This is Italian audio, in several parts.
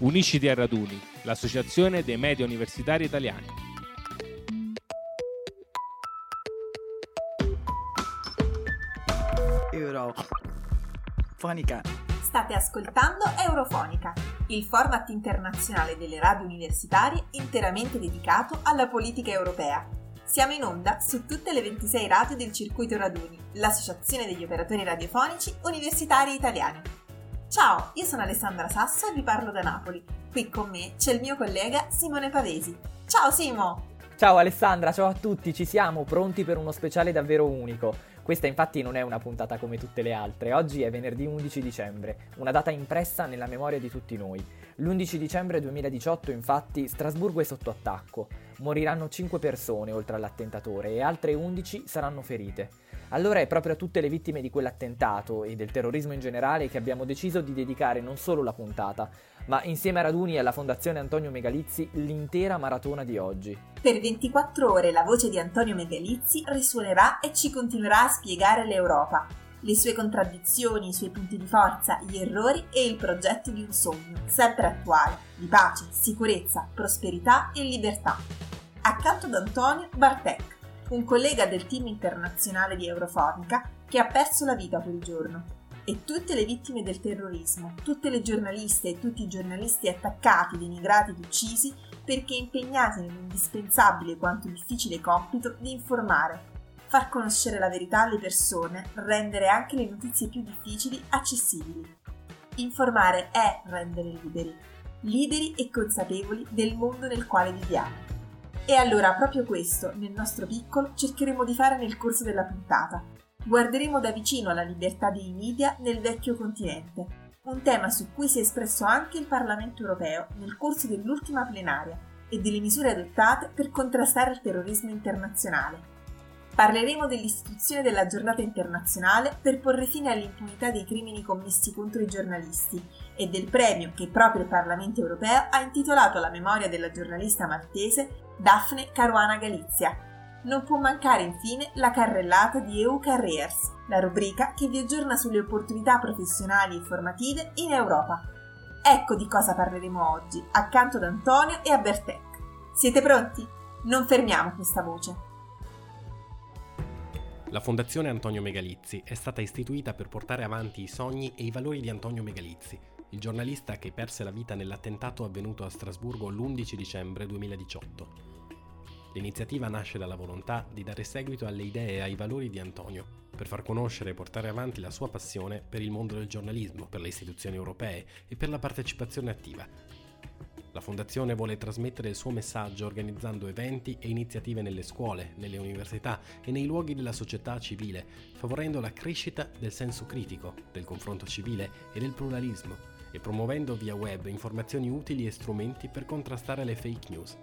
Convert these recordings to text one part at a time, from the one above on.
Unisciti a Raduni, l'associazione dei media universitari italiani. Eurofonica. State ascoltando Eurofonica, il format internazionale delle radio universitarie interamente dedicato alla politica europea. Siamo in onda su tutte le 26 radio del circuito Raduni, l'associazione degli operatori radiofonici universitari italiani. Ciao, io sono Alessandra Sasso e vi parlo da Napoli. Qui con me c'è il mio collega Simone Pavesi. Ciao Simo! Ciao Alessandra, ciao a tutti, ci siamo pronti per uno speciale davvero unico. Questa infatti non è una puntata come tutte le altre, oggi è venerdì 11 dicembre, una data impressa nella memoria di tutti noi. L'11 dicembre 2018 infatti Strasburgo è sotto attacco, moriranno 5 persone oltre all'attentatore e altre 11 saranno ferite. Allora è proprio a tutte le vittime di quell'attentato e del terrorismo in generale che abbiamo deciso di dedicare non solo la puntata, ma insieme a Raduni e alla Fondazione Antonio Megalizzi l'intera maratona di oggi. Per 24 ore la voce di Antonio Megalizzi risuonerà e ci continuerà a spiegare l'Europa, le sue contraddizioni, i suoi punti di forza, gli errori e il progetto di un sogno, sempre attuale, di pace, sicurezza, prosperità e libertà. Accanto ad Antonio, Bartek, un collega del team internazionale di Eurofonica che ha perso la vita quel giorno. E tutte le vittime del terrorismo, tutte le giornaliste e tutti i giornalisti attaccati, denigrati ed uccisi perché impegnati nell'indispensabile quanto difficile compito di informare, far conoscere la verità alle persone, rendere anche le notizie più difficili accessibili. Informare è rendere liberi, liberi e consapevoli del mondo nel quale viviamo. E allora proprio questo, nel nostro piccolo, cercheremo di fare nel corso della puntata. Guarderemo da vicino la libertà dei media nel vecchio continente, un tema su cui si è espresso anche il Parlamento europeo nel corso dell'ultima plenaria e delle misure adottate per contrastare il terrorismo internazionale. Parleremo dell'istituzione della giornata internazionale per porre fine all'impunità dei crimini commessi contro i giornalisti e del premio che proprio il Parlamento europeo ha intitolato alla memoria della giornalista maltese Daphne Caruana Galizia. Non può mancare infine la carrellata di EU Careers, la rubrica che vi aggiorna sulle opportunità professionali e formative in Europa. Ecco di cosa parleremo oggi, accanto ad Antonio e a Bertec. Siete pronti? Non fermiamo questa voce. La Fondazione Antonio Megalizzi è stata istituita per portare avanti i sogni e i valori di Antonio Megalizzi, il giornalista che perse la vita nell'attentato avvenuto a Strasburgo l'11 dicembre 2018. L'iniziativa nasce dalla volontà di dare seguito alle idee e ai valori di Antonio, per far conoscere e portare avanti la sua passione per il mondo del giornalismo, per le istituzioni europee e per la partecipazione attiva. La Fondazione vuole trasmettere il suo messaggio organizzando eventi e iniziative nelle scuole, nelle università e nei luoghi della società civile, favorendo la crescita del senso critico, del confronto civile e del pluralismo e promuovendo via web informazioni utili e strumenti per contrastare le fake news.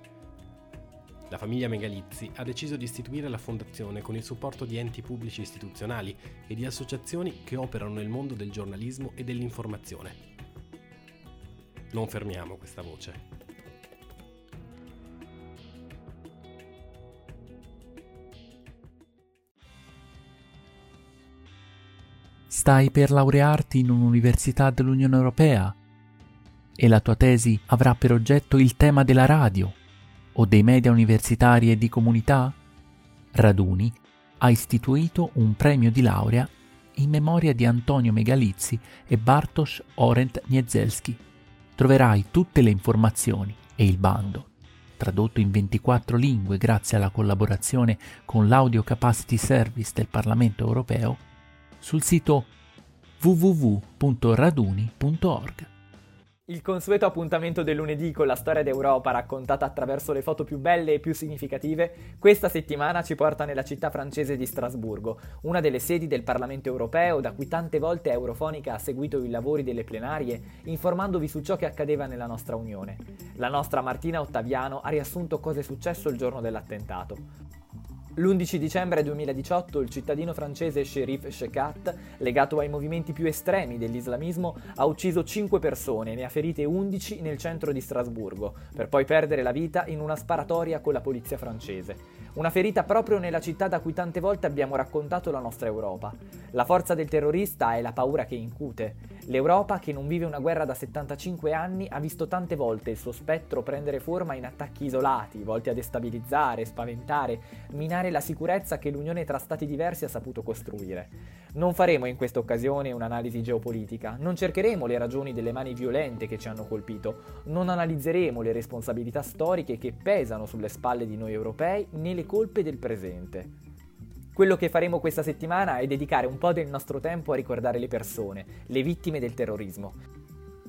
La famiglia Megalizzi ha deciso di istituire la fondazione con il supporto di enti pubblici istituzionali e di associazioni che operano nel mondo del giornalismo e dell'informazione. Non fermiamo questa voce. Stai per laurearti in un'università dell'Unione Europea e la tua tesi avrà per oggetto il tema della radio o dei media universitari e di comunità? Raduni ha istituito un premio di laurea in memoria di Antonio Megalizzi e Bartosz Orent Niezelski. Troverai tutte le informazioni e il bando, tradotto in 24 lingue grazie alla collaborazione con l'Audio Capacity Service del Parlamento europeo, sul sito www.raduni.org. Il consueto appuntamento del lunedì con la storia d'Europa raccontata attraverso le foto più belle e più significative, questa settimana ci porta nella città francese di Strasburgo, una delle sedi del Parlamento europeo da cui tante volte Eurofonica ha seguito i lavori delle plenarie, informandovi su ciò che accadeva nella nostra Unione. La nostra Martina Ottaviano ha riassunto cosa è successo il giorno dell'attentato. L'11 dicembre 2018 il cittadino francese Sherif Shekat, legato ai movimenti più estremi dell'islamismo, ha ucciso 5 persone e ne ha ferite 11 nel centro di Strasburgo, per poi perdere la vita in una sparatoria con la polizia francese. Una ferita proprio nella città da cui tante volte abbiamo raccontato la nostra Europa. La forza del terrorista è la paura che incute. L'Europa, che non vive una guerra da 75 anni, ha visto tante volte il suo spettro prendere forma in attacchi isolati, volti a destabilizzare, spaventare, minare la sicurezza che l'unione tra stati diversi ha saputo costruire. Non faremo in questa occasione un'analisi geopolitica, non cercheremo le ragioni delle mani violente che ci hanno colpito, non analizzeremo le responsabilità storiche che pesano sulle spalle di noi europei né le colpe del presente. Quello che faremo questa settimana è dedicare un po' del nostro tempo a ricordare le persone, le vittime del terrorismo.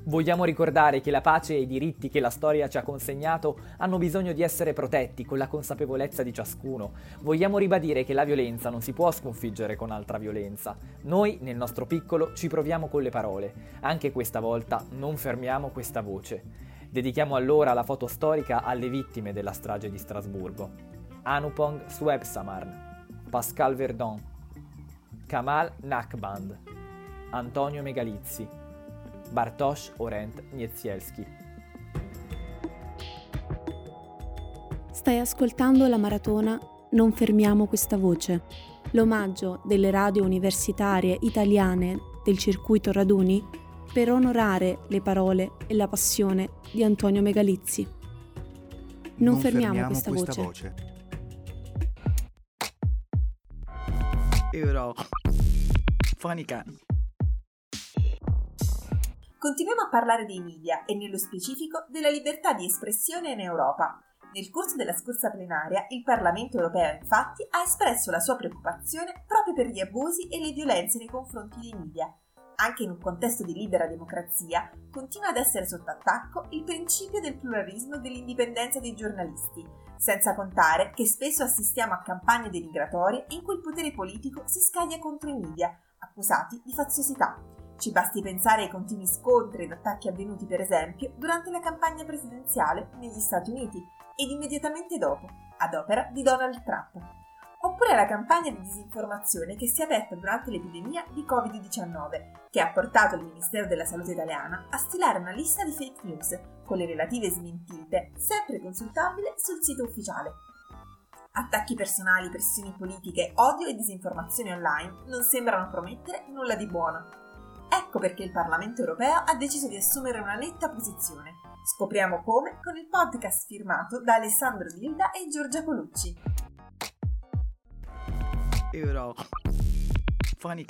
Vogliamo ricordare che la pace e i diritti che la storia ci ha consegnato hanno bisogno di essere protetti con la consapevolezza di ciascuno. Vogliamo ribadire che la violenza non si può sconfiggere con altra violenza. Noi, nel nostro piccolo, ci proviamo con le parole. Anche questa volta non fermiamo questa voce. Dedichiamo allora la foto storica alle vittime della strage di Strasburgo. Anupong Swebsamarn, Pascal Verdon, Kamal Nakband, Antonio Megalizzi, Bartosz Orent Niezielski. Stai ascoltando la maratona Non fermiamo questa voce, l'omaggio delle radio universitarie italiane del circuito Raduni per onorare le parole e la passione di Antonio Megalizzi. Non, non fermiamo, fermiamo, questa, questa voce. voce. Euro. Fonica. Continuiamo a parlare dei media e nello specifico della libertà di espressione in Europa. Nel corso della scorsa plenaria il Parlamento europeo infatti ha espresso la sua preoccupazione proprio per gli abusi e le violenze nei confronti dei media. Anche in un contesto di libera democrazia continua ad essere sotto attacco il principio del pluralismo e dell'indipendenza dei giornalisti, senza contare che spesso assistiamo a campagne denigratorie in cui il potere politico si scaglia contro i media, accusati di faziosità. Ci basti pensare ai continui scontri ed attacchi avvenuti, per esempio, durante la campagna presidenziale negli Stati Uniti ed immediatamente dopo, ad opera di Donald Trump oppure la campagna di disinformazione che si è aperta durante l'epidemia di Covid-19, che ha portato il Ministero della Salute italiana a stilare una lista di fake news con le relative smentite, sempre consultabile sul sito ufficiale. Attacchi personali, pressioni politiche, odio e disinformazione online non sembrano promettere nulla di buono. Ecco perché il Parlamento europeo ha deciso di assumere una netta posizione. Scopriamo come con il podcast firmato da Alessandro Dilda e Giorgia Colucci. Euro. Funny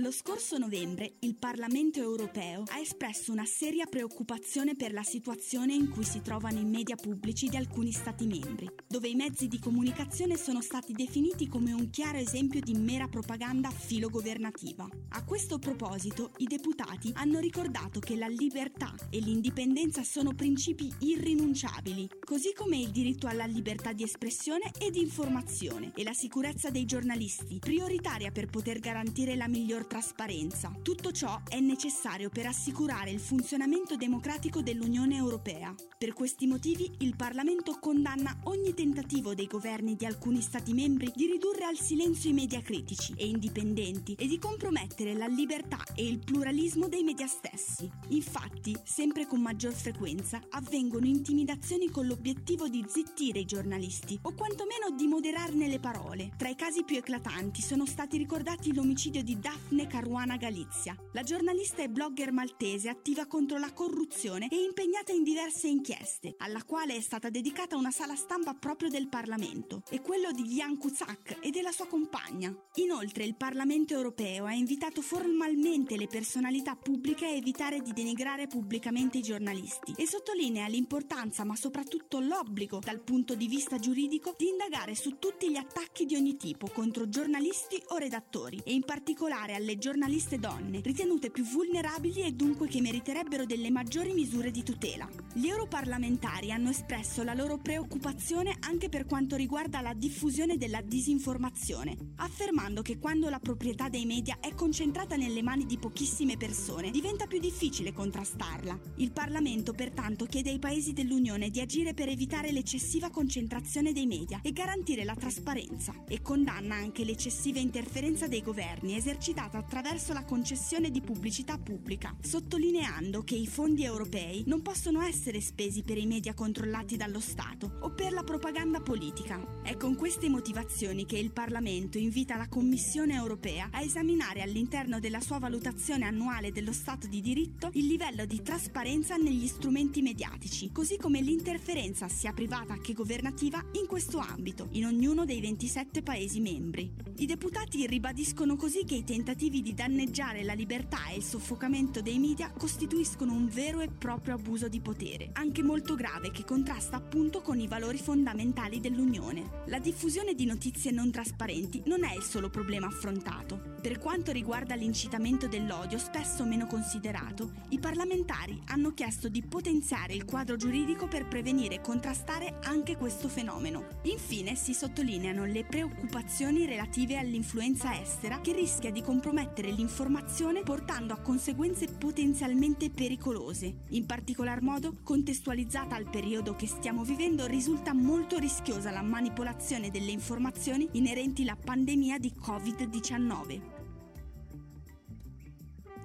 Lo scorso novembre il Parlamento europeo ha espresso una seria preoccupazione per la situazione in cui si trovano i media pubblici di alcuni Stati membri, dove i mezzi di comunicazione sono stati definiti come un chiaro esempio di mera propaganda filogovernativa. A questo proposito i deputati hanno ricordato che la libertà e l'indipendenza sono principi irrinunciabili, così come il diritto alla libertà di espressione e di informazione e la sicurezza dei giornalisti, prioritaria per poter garantire la miglior trasparenza. Tutto ciò è necessario per assicurare il funzionamento democratico dell'Unione Europea. Per questi motivi il Parlamento condanna ogni tentativo dei governi di alcuni Stati membri di ridurre al silenzio i media critici e indipendenti e di compromettere la libertà e il pluralismo dei media stessi. Infatti, sempre con maggior frequenza avvengono intimidazioni con l'obiettivo di zittire i giornalisti o quantomeno di moderarne le parole. Tra i casi più eclatanti sono stati ricordati l'omicidio di Daphne Caruana Galizia. La giornalista e blogger maltese attiva contro la corruzione e impegnata in diverse inchieste, alla quale è stata dedicata una sala stampa proprio del Parlamento, e quello di Jan Kuzak e della sua compagna. Inoltre il Parlamento europeo ha invitato formalmente le personalità pubbliche a evitare di denigrare pubblicamente i giornalisti e sottolinea l'importanza ma soprattutto l'obbligo dal punto di vista giuridico di indagare su tutti gli attacchi di ogni tipo contro giornalisti o redattori e in particolare alle giornaliste donne, ritenute più vulnerabili e dunque che meriterebbero delle maggiori misure di tutela. Gli europarlamentari hanno espresso la loro preoccupazione anche per quanto riguarda la diffusione della disinformazione, affermando che quando la proprietà dei media è concentrata nelle mani di pochissime persone, diventa più difficile contrastarla. Il Parlamento pertanto chiede ai paesi dell'Unione di agire per evitare l'eccessiva concentrazione dei media e garantire la trasparenza e condanna anche l'eccessiva interferenza dei governi esercitata realizzata attraverso la concessione di pubblicità pubblica, sottolineando che i fondi europei non possono essere spesi per i media controllati dallo Stato o per la propaganda politica. È con queste motivazioni che il Parlamento invita la Commissione europea a esaminare all'interno della sua valutazione annuale dello Stato di diritto il livello di trasparenza negli strumenti mediatici, così come l'interferenza sia privata che governativa in questo ambito, in ognuno dei 27 Paesi membri. I deputati ribadiscono così che i tentativi di danneggiare la libertà e il soffocamento dei media costituiscono un vero e proprio abuso di potere, anche molto grave che contrasta appunto con i valori fondamentali dell'Unione. La diffusione di notizie non trasparenti non è il solo problema affrontato. Per quanto riguarda l'incitamento dell'odio, spesso meno considerato, i parlamentari hanno chiesto di potenziare il quadro giuridico per prevenire e contrastare anche questo fenomeno. Infine si sottolineano le preoccupazioni relative all'influenza estera che rischia di compromettere l'informazione portando a conseguenze potenzialmente pericolose. In particolar modo, contestualizzata al periodo che stiamo vivendo, risulta molto rischiosa la manipolazione delle informazioni inerenti alla pandemia di Covid-19.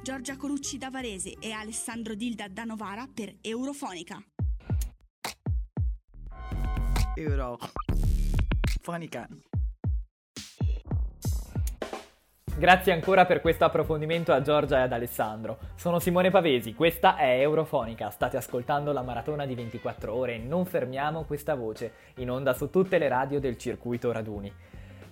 Giorgia Colucci da Varese e Alessandro Dilda da Novara per Eurofonica. Eurofonica. Grazie ancora per questo approfondimento a Giorgia e ad Alessandro. Sono Simone Pavesi, questa è Eurofonica, state ascoltando la maratona di 24 ore e non fermiamo questa voce, in onda su tutte le radio del circuito Raduni.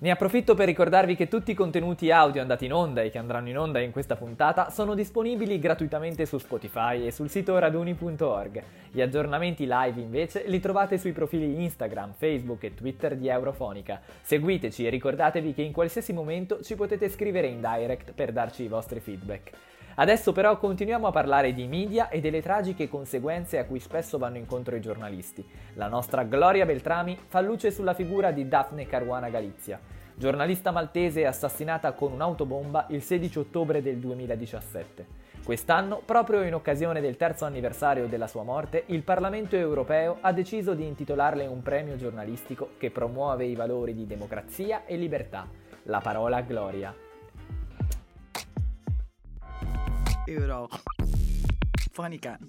Ne approfitto per ricordarvi che tutti i contenuti audio andati in onda e che andranno in onda in questa puntata sono disponibili gratuitamente su Spotify e sul sito raduni.org. Gli aggiornamenti live invece li trovate sui profili Instagram, Facebook e Twitter di Eurofonica. Seguiteci e ricordatevi che in qualsiasi momento ci potete scrivere in direct per darci i vostri feedback. Adesso però continuiamo a parlare di media e delle tragiche conseguenze a cui spesso vanno incontro i giornalisti. La nostra Gloria Beltrami fa luce sulla figura di Daphne Caruana Galizia, giornalista maltese assassinata con un'autobomba il 16 ottobre del 2017. Quest'anno, proprio in occasione del terzo anniversario della sua morte, il Parlamento europeo ha deciso di intitolarle un premio giornalistico che promuove i valori di democrazia e libertà, la parola Gloria. Eurofonica.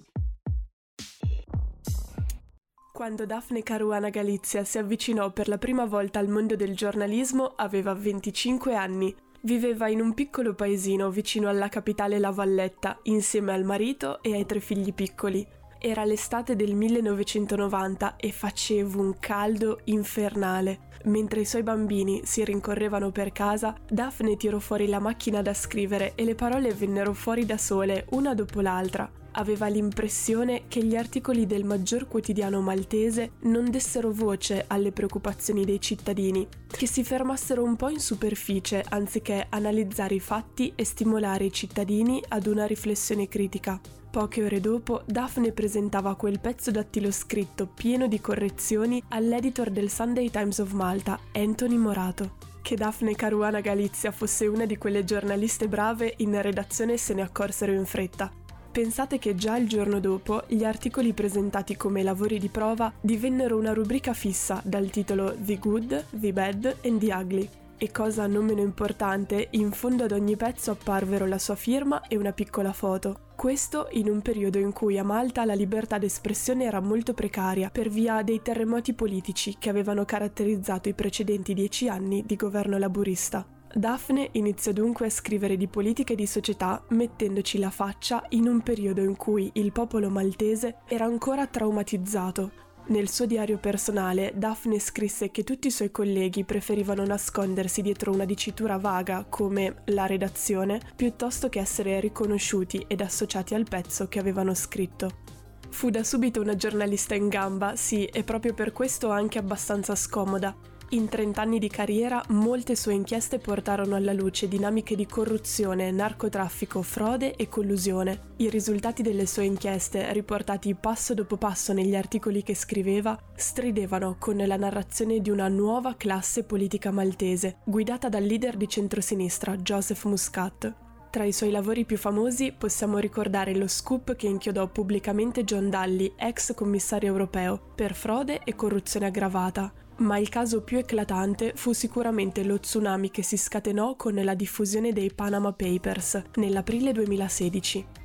Quando Daphne Caruana Galizia si avvicinò per la prima volta al mondo del giornalismo aveva 25 anni. Viveva in un piccolo paesino vicino alla capitale La Valletta insieme al marito e ai tre figli piccoli. Era l'estate del 1990 e faceva un caldo infernale. Mentre i suoi bambini si rincorrevano per casa, Daphne tirò fuori la macchina da scrivere e le parole vennero fuori da sole, una dopo l'altra. Aveva l'impressione che gli articoli del maggior quotidiano maltese non dessero voce alle preoccupazioni dei cittadini, che si fermassero un po' in superficie anziché analizzare i fatti e stimolare i cittadini ad una riflessione critica. Poche ore dopo, Daphne presentava quel pezzo dattiloscritto pieno di correzioni all'editor del Sunday Times of Malta, Anthony Morato. Che Daphne Caruana Galizia fosse una di quelle giornaliste brave in redazione se ne accorsero in fretta. Pensate che già il giorno dopo gli articoli presentati come lavori di prova divennero una rubrica fissa dal titolo The Good, The Bad and The Ugly. E cosa non meno importante, in fondo ad ogni pezzo apparvero la sua firma e una piccola foto. Questo in un periodo in cui a Malta la libertà d'espressione era molto precaria per via dei terremoti politici che avevano caratterizzato i precedenti dieci anni di governo laburista. Daphne iniziò dunque a scrivere di politica e di società mettendoci la faccia in un periodo in cui il popolo maltese era ancora traumatizzato. Nel suo diario personale, Daphne scrisse che tutti i suoi colleghi preferivano nascondersi dietro una dicitura vaga come la redazione piuttosto che essere riconosciuti ed associati al pezzo che avevano scritto. Fu da subito una giornalista in gamba, sì, e proprio per questo anche abbastanza scomoda. In 30 anni di carriera, molte sue inchieste portarono alla luce dinamiche di corruzione, narcotraffico, frode e collusione. I risultati delle sue inchieste, riportati passo dopo passo negli articoli che scriveva, stridevano con la narrazione di una nuova classe politica maltese, guidata dal leader di centrosinistra Joseph Muscat. Tra i suoi lavori più famosi possiamo ricordare lo scoop che inchiodò pubblicamente John Dalli, ex commissario europeo, per frode e corruzione aggravata, Ma il caso più eclatante fu sicuramente lo tsunami che si scatenò con la diffusione dei Panama Papers nell'aprile 2016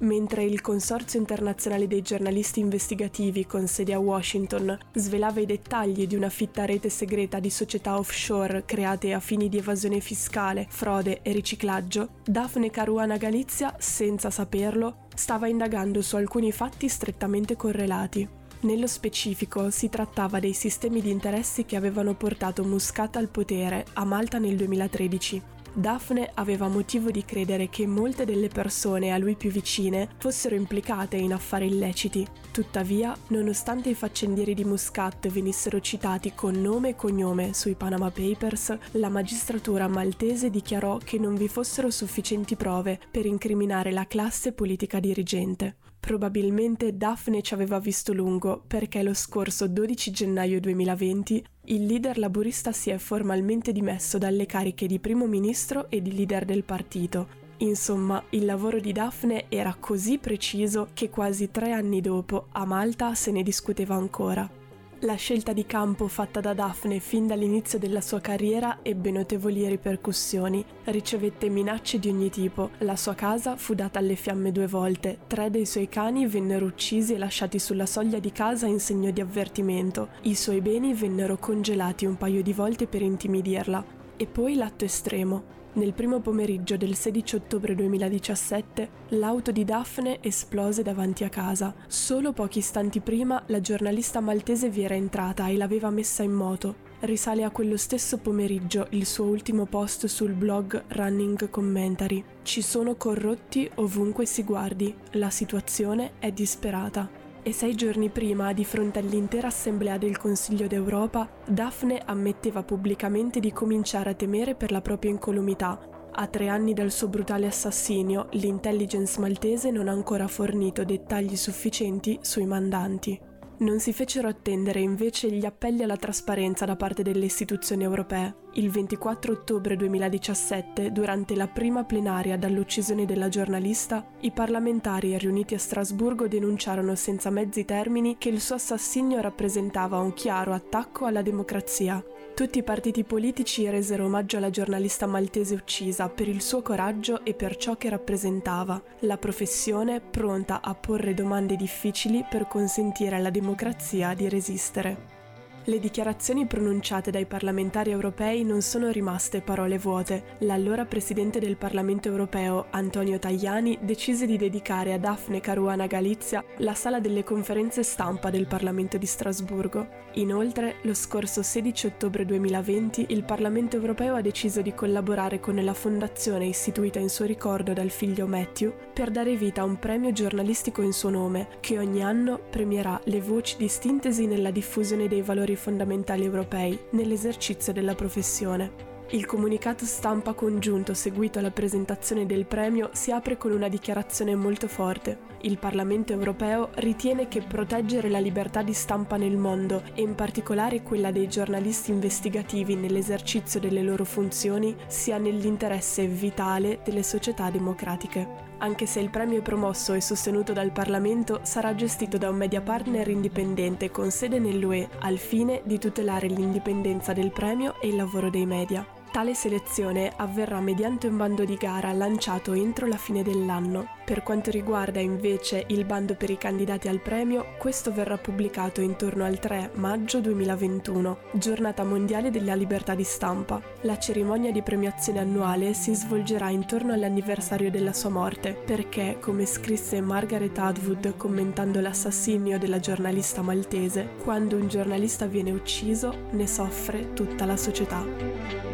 mentre il Consorzio internazionale dei giornalisti investigativi con sede a Washington svelava i dettagli di una fitta rete segreta di società offshore create a fini di evasione fiscale, frode e riciclaggio, Daphne Caruana Galizia, senza saperlo, stava indagando su alcuni fatti strettamente correlati. Nello specifico si trattava dei sistemi di interessi che avevano portato Muscat al potere a Malta nel 2013 Daphne aveva motivo di credere che molte delle persone a lui più vicine fossero implicate in affari illeciti. Tuttavia, nonostante i faccendieri di Muscat venissero citati con nome e cognome sui Panama Papers, la magistratura maltese dichiarò che non vi fossero sufficienti prove per incriminare la classe politica dirigente. Probabilmente Daphne ci aveva visto lungo perché lo scorso 12 gennaio 2020 il leader laburista si è formalmente dimesso dalle cariche di primo ministro e di leader del partito. Insomma, il lavoro di Daphne era così preciso che quasi tre anni dopo a Malta se ne discuteva ancora. La scelta di campo fatta da Daphne fin dall'inizio della sua carriera ebbe notevoli ripercussioni. Ricevette minacce di ogni tipo, la sua casa fu data alle fiamme due volte, tre dei suoi cani vennero uccisi e lasciati sulla soglia di casa in segno di avvertimento, i suoi beni vennero congelati un paio di volte per intimidirla. E poi l'atto estremo, nel primo pomeriggio del 16 ottobre 2017 l'auto di Daphne esplose davanti a casa. Solo pochi istanti prima la giornalista maltese vi era entrata e l'aveva messa in moto. Risale a quello stesso pomeriggio il suo ultimo post sul blog Running Commentary. Ci sono corrotti ovunque si guardi, la situazione è disperata e sei giorni prima, di fronte all'intera assemblea del Consiglio d'Europa, Daphne ammetteva pubblicamente di cominciare a temere per la propria incolumità. A tre anni dal suo brutale assassinio, l'intelligence maltese non ha ancora fornito dettagli sufficienti sui mandanti. Non si fecero attendere invece gli appelli alla trasparenza da parte delle istituzioni europee. Il 24 ottobre 2017, durante la prima plenaria dall'uccisione della giornalista, i parlamentari riuniti a Strasburgo denunciarono senza mezzi termini che il suo assassinio rappresentava un chiaro attacco alla democrazia. Tutti i partiti politici resero omaggio alla giornalista maltese uccisa per il suo coraggio e per ciò che rappresentava, la professione pronta a porre domande difficili per consentire alla democrazia di resistere. Le dichiarazioni pronunciate dai parlamentari europei non sono rimaste parole vuote. L'allora presidente del Parlamento europeo, Antonio Tajani, decise di dedicare a Daphne Caruana Galizia la sala delle conferenze stampa del Parlamento di Strasburgo. Inoltre, lo scorso 16 ottobre 2020, il Parlamento europeo ha deciso di collaborare con la fondazione istituita in suo ricordo dal figlio Matthew per dare vita a un premio giornalistico in suo nome, che ogni anno premierà le voci di sintesi nella diffusione dei valori valori fondamentali europei nell'esercizio della professione. Il comunicato stampa congiunto seguito alla presentazione del premio si apre con una dichiarazione molto forte. Il Parlamento europeo ritiene che proteggere la libertà di stampa nel mondo e in particolare quella dei giornalisti investigativi nell'esercizio delle loro funzioni sia nell'interesse vitale delle società democratiche. Anche se il premio è promosso e sostenuto dal Parlamento, sarà gestito da un media partner indipendente con sede nell'UE al fine di tutelare l'indipendenza del premio e il lavoro dei media. Tale selezione avverrà mediante un bando di gara lanciato entro la fine dell'anno. Per quanto riguarda invece il bando per i candidati al premio, questo verrà pubblicato intorno al 3 maggio 2021, giornata mondiale della libertà di stampa. La cerimonia di premiazione annuale si svolgerà intorno all'anniversario della sua morte, perché, come scrisse Margaret Atwood commentando l'assassinio della giornalista maltese, quando un giornalista viene ucciso ne soffre tutta la società.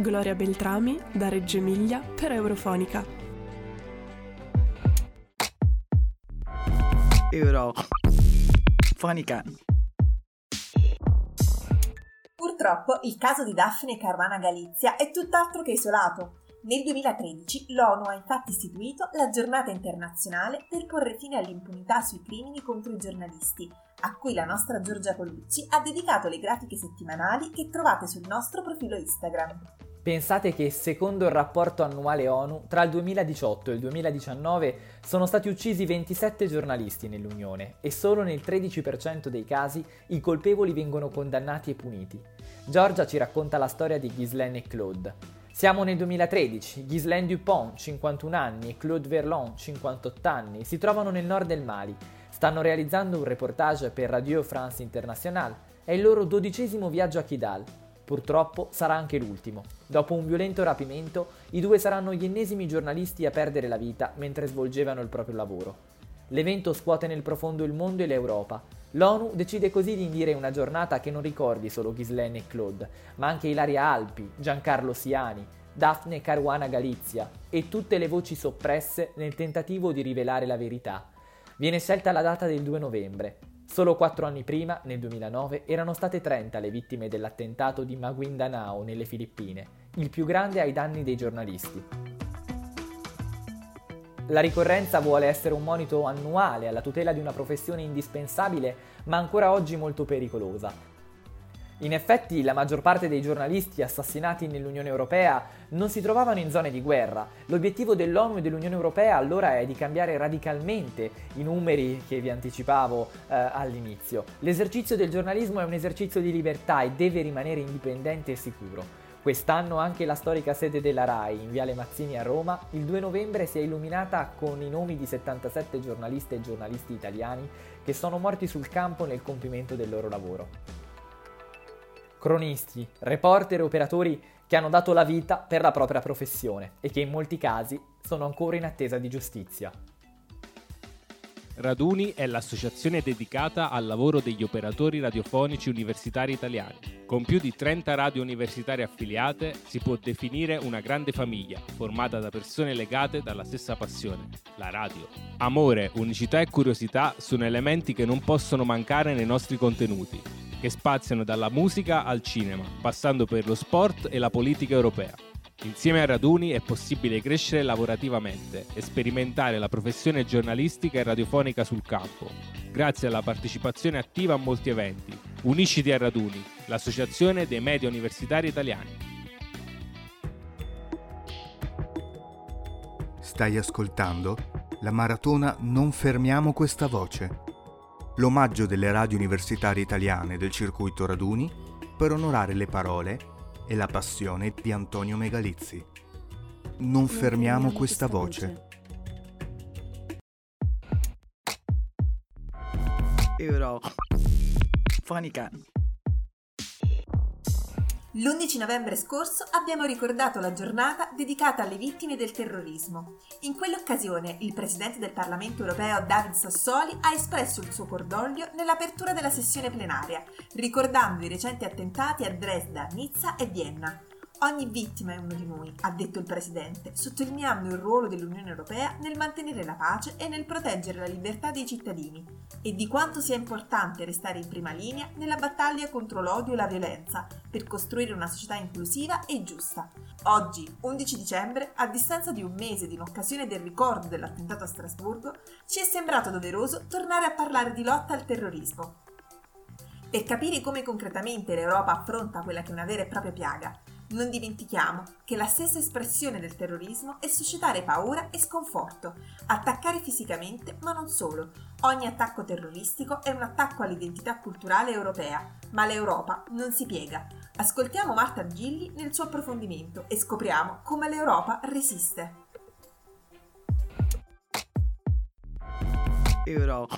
Gloria Beltrami da Reggio Emilia per Eurofonica. Eurofonica. Purtroppo il caso di Daphne Caruana Galizia è tutt'altro che isolato. Nel 2013 l'ONU ha infatti istituito la giornata internazionale per porre fine all'impunità sui crimini contro i giornalisti, a cui la nostra Giorgia Colucci ha dedicato le grafiche settimanali che trovate sul nostro profilo Instagram. Pensate che secondo il rapporto annuale ONU, tra il 2018 e il 2019 sono stati uccisi 27 giornalisti nell'Unione e solo nel 13% dei casi i colpevoli vengono condannati e puniti. Giorgia ci racconta la storia di Ghislaine e Claude. Siamo nel 2013, Ghislaine Dupont, 51 anni, e Claude Verlon, 58 anni, si trovano nel nord del Mali. Stanno realizzando un reportage per Radio France International. È il loro dodicesimo viaggio a Kidal. Purtroppo sarà anche l'ultimo. Dopo un violento rapimento, i due saranno gli ennesimi giornalisti a perdere la vita mentre svolgevano il proprio lavoro. L'evento scuote nel profondo il mondo e l'Europa. L'ONU decide così di indire una giornata che non ricordi solo Ghislaine e Claude, ma anche Ilaria Alpi, Giancarlo Siani, Daphne Caruana Galizia e tutte le voci soppresse nel tentativo di rivelare la verità. Viene scelta la data del 2 novembre. Solo quattro anni prima, nel 2009, erano state 30 le vittime dell'attentato di Maguindanao nelle Filippine, il più grande ai danni dei giornalisti. La ricorrenza vuole essere un monito annuale alla tutela di una professione indispensabile, ma ancora oggi molto pericolosa. In effetti la maggior parte dei giornalisti assassinati nell'Unione Europea non si trovavano in zone di guerra. L'obiettivo dell'ONU e dell'Unione Europea allora è di cambiare radicalmente i numeri che vi anticipavo eh, all'inizio. L'esercizio del giornalismo è un esercizio di libertà e deve rimanere indipendente e sicuro. Quest'anno anche la storica sede della RAI, in Viale Mazzini a Roma, il 2 novembre si è illuminata con i nomi di 77 giornaliste e giornalisti italiani che sono morti sul campo nel compimento del loro lavoro. Cronisti, reporter e operatori che hanno dato la vita per la propria professione e che in molti casi sono ancora in attesa di giustizia. Raduni è l'associazione dedicata al lavoro degli operatori radiofonici universitari italiani. Con più di 30 radio universitarie affiliate si può definire una grande famiglia, formata da persone legate dalla stessa passione, la radio. Amore, unicità e curiosità sono elementi che non possono mancare nei nostri contenuti, che spaziano dalla musica al cinema, passando per lo sport e la politica europea. Insieme a Raduni è possibile crescere lavorativamente e sperimentare la professione giornalistica e radiofonica sul campo, grazie alla partecipazione attiva a molti eventi. Unisciti a Raduni, l'associazione dei media universitari italiani. Stai ascoltando la maratona Non fermiamo questa voce, l'omaggio delle radio universitarie italiane del circuito Raduni per onorare le parole e la passione di Antonio Megalizzi. Non fermiamo questa voce. Euro. Fonica. L'11 novembre scorso abbiamo ricordato la giornata dedicata alle vittime del terrorismo. In quell'occasione il Presidente del Parlamento europeo David Sassoli ha espresso il suo cordoglio nell'apertura della sessione plenaria, ricordando i recenti attentati a Dresda, Nizza e Vienna. Ogni vittima è uno di noi, ha detto il Presidente, sottolineando il ruolo dell'Unione Europea nel mantenere la pace e nel proteggere la libertà dei cittadini e di quanto sia importante restare in prima linea nella battaglia contro l'odio e la violenza per costruire una società inclusiva e giusta. Oggi, 11 dicembre, a distanza di un mese di un'occasione del ricordo dell'attentato a Strasburgo, ci è sembrato doveroso tornare a parlare di lotta al terrorismo. Per capire come concretamente l'Europa affronta quella che è una vera e propria piaga, non dimentichiamo che la stessa espressione del terrorismo è suscitare paura e sconforto, attaccare fisicamente, ma non solo. Ogni attacco terroristico è un attacco all'identità culturale europea, ma l'Europa non si piega. Ascoltiamo Marta Gilli nel suo approfondimento e scopriamo come l'Europa resiste. Euro.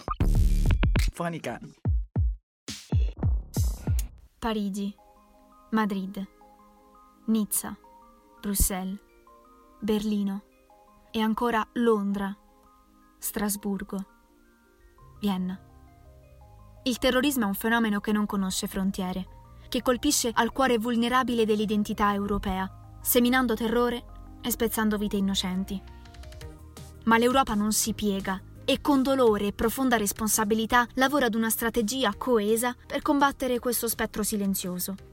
Fonica. Parigi. Madrid. Nizza, Bruxelles, Berlino e ancora Londra, Strasburgo, Vienna. Il terrorismo è un fenomeno che non conosce frontiere, che colpisce al cuore vulnerabile dell'identità europea, seminando terrore e spezzando vite innocenti. Ma l'Europa non si piega e con dolore e profonda responsabilità lavora ad una strategia coesa per combattere questo spettro silenzioso.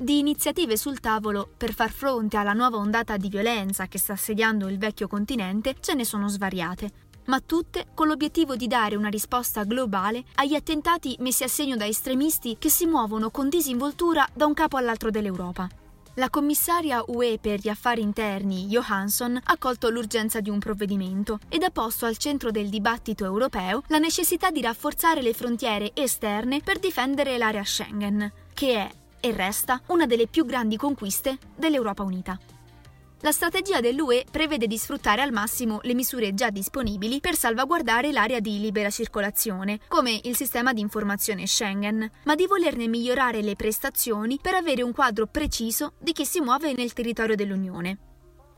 Di iniziative sul tavolo per far fronte alla nuova ondata di violenza che sta assediando il vecchio continente ce ne sono svariate, ma tutte con l'obiettivo di dare una risposta globale agli attentati messi a segno da estremisti che si muovono con disinvoltura da un capo all'altro dell'Europa. La commissaria UE per gli affari interni, Johansson, ha colto l'urgenza di un provvedimento ed ha posto al centro del dibattito europeo la necessità di rafforzare le frontiere esterne per difendere l'area Schengen, che è e resta una delle più grandi conquiste dell'Europa unita. La strategia dell'UE prevede di sfruttare al massimo le misure già disponibili per salvaguardare l'area di libera circolazione, come il sistema di informazione Schengen, ma di volerne migliorare le prestazioni per avere un quadro preciso di chi si muove nel territorio dell'Unione.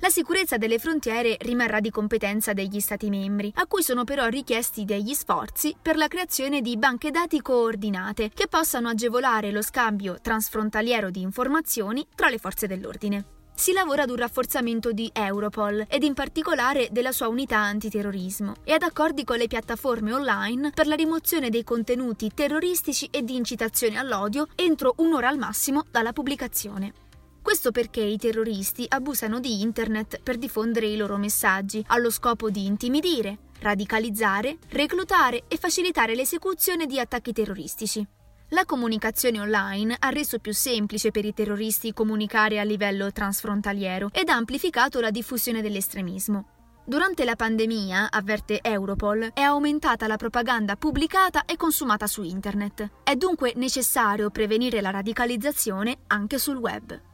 La sicurezza delle frontiere rimarrà di competenza degli Stati membri, a cui sono però richiesti degli sforzi per la creazione di banche dati coordinate che possano agevolare lo scambio transfrontaliero di informazioni tra le forze dell'ordine si lavora ad un rafforzamento di Europol ed in particolare della sua unità antiterrorismo e ad accordi con le piattaforme online per la rimozione dei contenuti terroristici e di incitazione all'odio entro un'ora al massimo dalla pubblicazione. Questo perché i terroristi abusano di internet per diffondere i loro messaggi allo scopo di intimidire, radicalizzare, reclutare e facilitare l'esecuzione di attacchi terroristici. La comunicazione online ha reso più semplice per i terroristi comunicare a livello transfrontaliero ed ha amplificato la diffusione dell'estremismo. Durante la pandemia, avverte Europol, è aumentata la propaganda pubblicata e consumata su Internet. È dunque necessario prevenire la radicalizzazione anche sul web.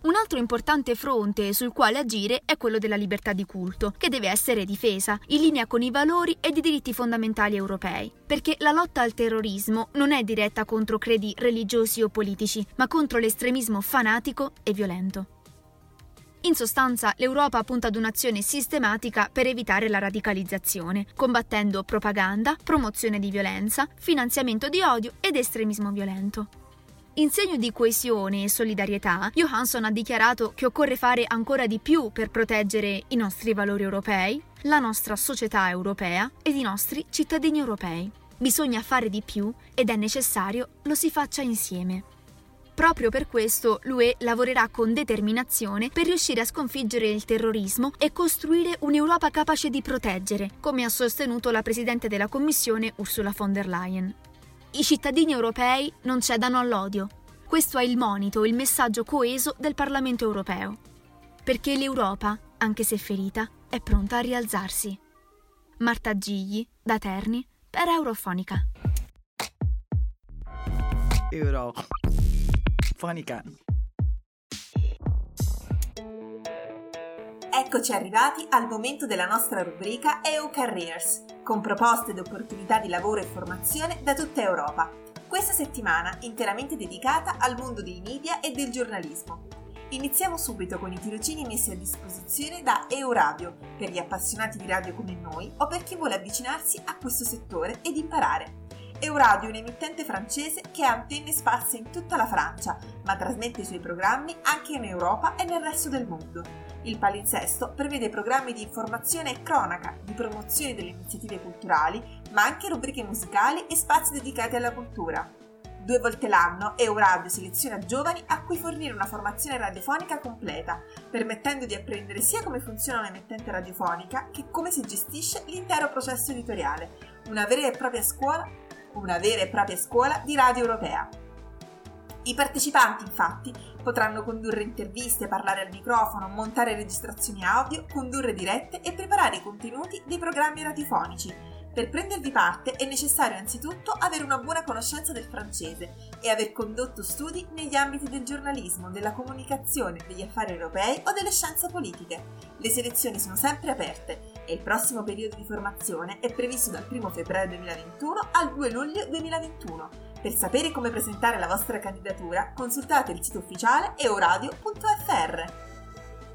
Un altro importante fronte sul quale agire è quello della libertà di culto, che deve essere difesa in linea con i valori ed i diritti fondamentali europei, perché la lotta al terrorismo non è diretta contro credi religiosi o politici, ma contro l'estremismo fanatico e violento. In sostanza, l'Europa punta ad un'azione sistematica per evitare la radicalizzazione, combattendo propaganda, promozione di violenza, finanziamento di odio ed estremismo violento. In segno di coesione e solidarietà, Johansson ha dichiarato che occorre fare ancora di più per proteggere i nostri valori europei, la nostra società europea ed i nostri cittadini europei. Bisogna fare di più ed è necessario lo si faccia insieme. Proprio per questo l'UE lavorerà con determinazione per riuscire a sconfiggere il terrorismo e costruire un'Europa capace di proteggere, come ha sostenuto la Presidente della Commissione Ursula von der Leyen. I cittadini europei non cedano all'odio. Questo è il monito, il messaggio coeso del Parlamento europeo. Perché l'Europa, anche se ferita, è pronta a rialzarsi. Marta Gigli, da Terni, per Eurofonica. Eurofonica. Eccoci arrivati al momento della nostra rubrica EU Careers, con proposte ed opportunità di lavoro e formazione da tutta Europa. Questa settimana interamente dedicata al mondo dei media e del giornalismo. Iniziamo subito con i tirocini messi a disposizione da Euradio per gli appassionati di radio come noi o per chi vuole avvicinarsi a questo settore ed imparare. Euradio è un'emittente francese che ha antenne sparse in tutta la Francia, ma trasmette i suoi programmi anche in Europa e nel resto del mondo. Il palinsesto prevede programmi di informazione e cronaca, di promozione delle iniziative culturali, ma anche rubriche musicali e spazi dedicati alla cultura. Due volte l'anno Euradio seleziona giovani a cui fornire una formazione radiofonica completa, permettendo di apprendere sia come funziona un'emittente radiofonica che come si gestisce l'intero processo editoriale, una vera e propria scuola, una vera e propria scuola di radio europea. I partecipanti, infatti, potranno condurre interviste, parlare al microfono, montare registrazioni audio, condurre dirette e preparare i contenuti dei programmi radiofonici. Per prendervi parte è necessario anzitutto avere una buona conoscenza del francese e aver condotto studi negli ambiti del giornalismo, della comunicazione, degli affari europei o delle scienze politiche. Le selezioni sono sempre aperte e il prossimo periodo di formazione è previsto dal 1 febbraio 2021 al 2 luglio 2021 per sapere come presentare la vostra candidatura, consultate il sito ufficiale euradio.fr.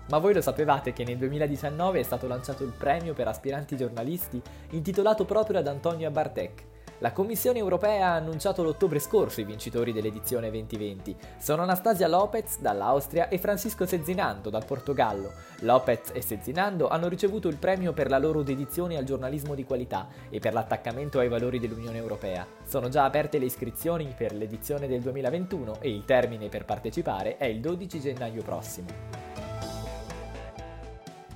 Ma voi lo sapevate che nel 2019 è stato lanciato il premio per aspiranti giornalisti intitolato proprio ad Antonio Bartek? La Commissione europea ha annunciato l'ottobre scorso i vincitori dell'edizione 2020. Sono Anastasia Lopez dall'Austria e Francisco Sezzinando dal Portogallo. Lopez e Sezzinando hanno ricevuto il premio per la loro dedizione al giornalismo di qualità e per l'attaccamento ai valori dell'Unione Europea. Sono già aperte le iscrizioni per l'edizione del 2021 e il termine per partecipare è il 12 gennaio prossimo.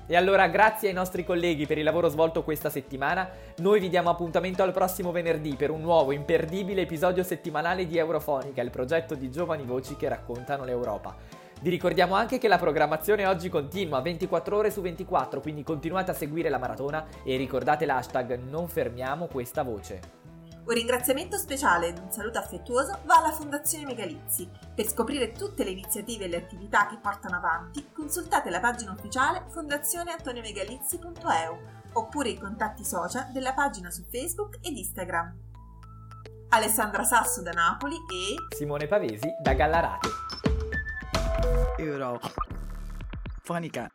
E allora grazie ai nostri colleghi per il lavoro svolto questa settimana, noi vi diamo appuntamento al prossimo venerdì per un nuovo imperdibile episodio settimanale di Eurofonica, il progetto di giovani voci che raccontano l'Europa. Vi ricordiamo anche che la programmazione oggi continua 24 ore su 24, quindi continuate a seguire la maratona e ricordate l'hashtag non fermiamo questa voce. Un ringraziamento speciale ed un saluto affettuoso va alla Fondazione Megalizzi. Per scoprire tutte le iniziative e le attività che portano avanti, consultate la pagina ufficiale fondazioneantoniomegalizzi.eu oppure i contatti social della pagina su Facebook ed Instagram. Alessandra Sasso da Napoli e Simone Pavesi da Gallarate. Euro. Fonica.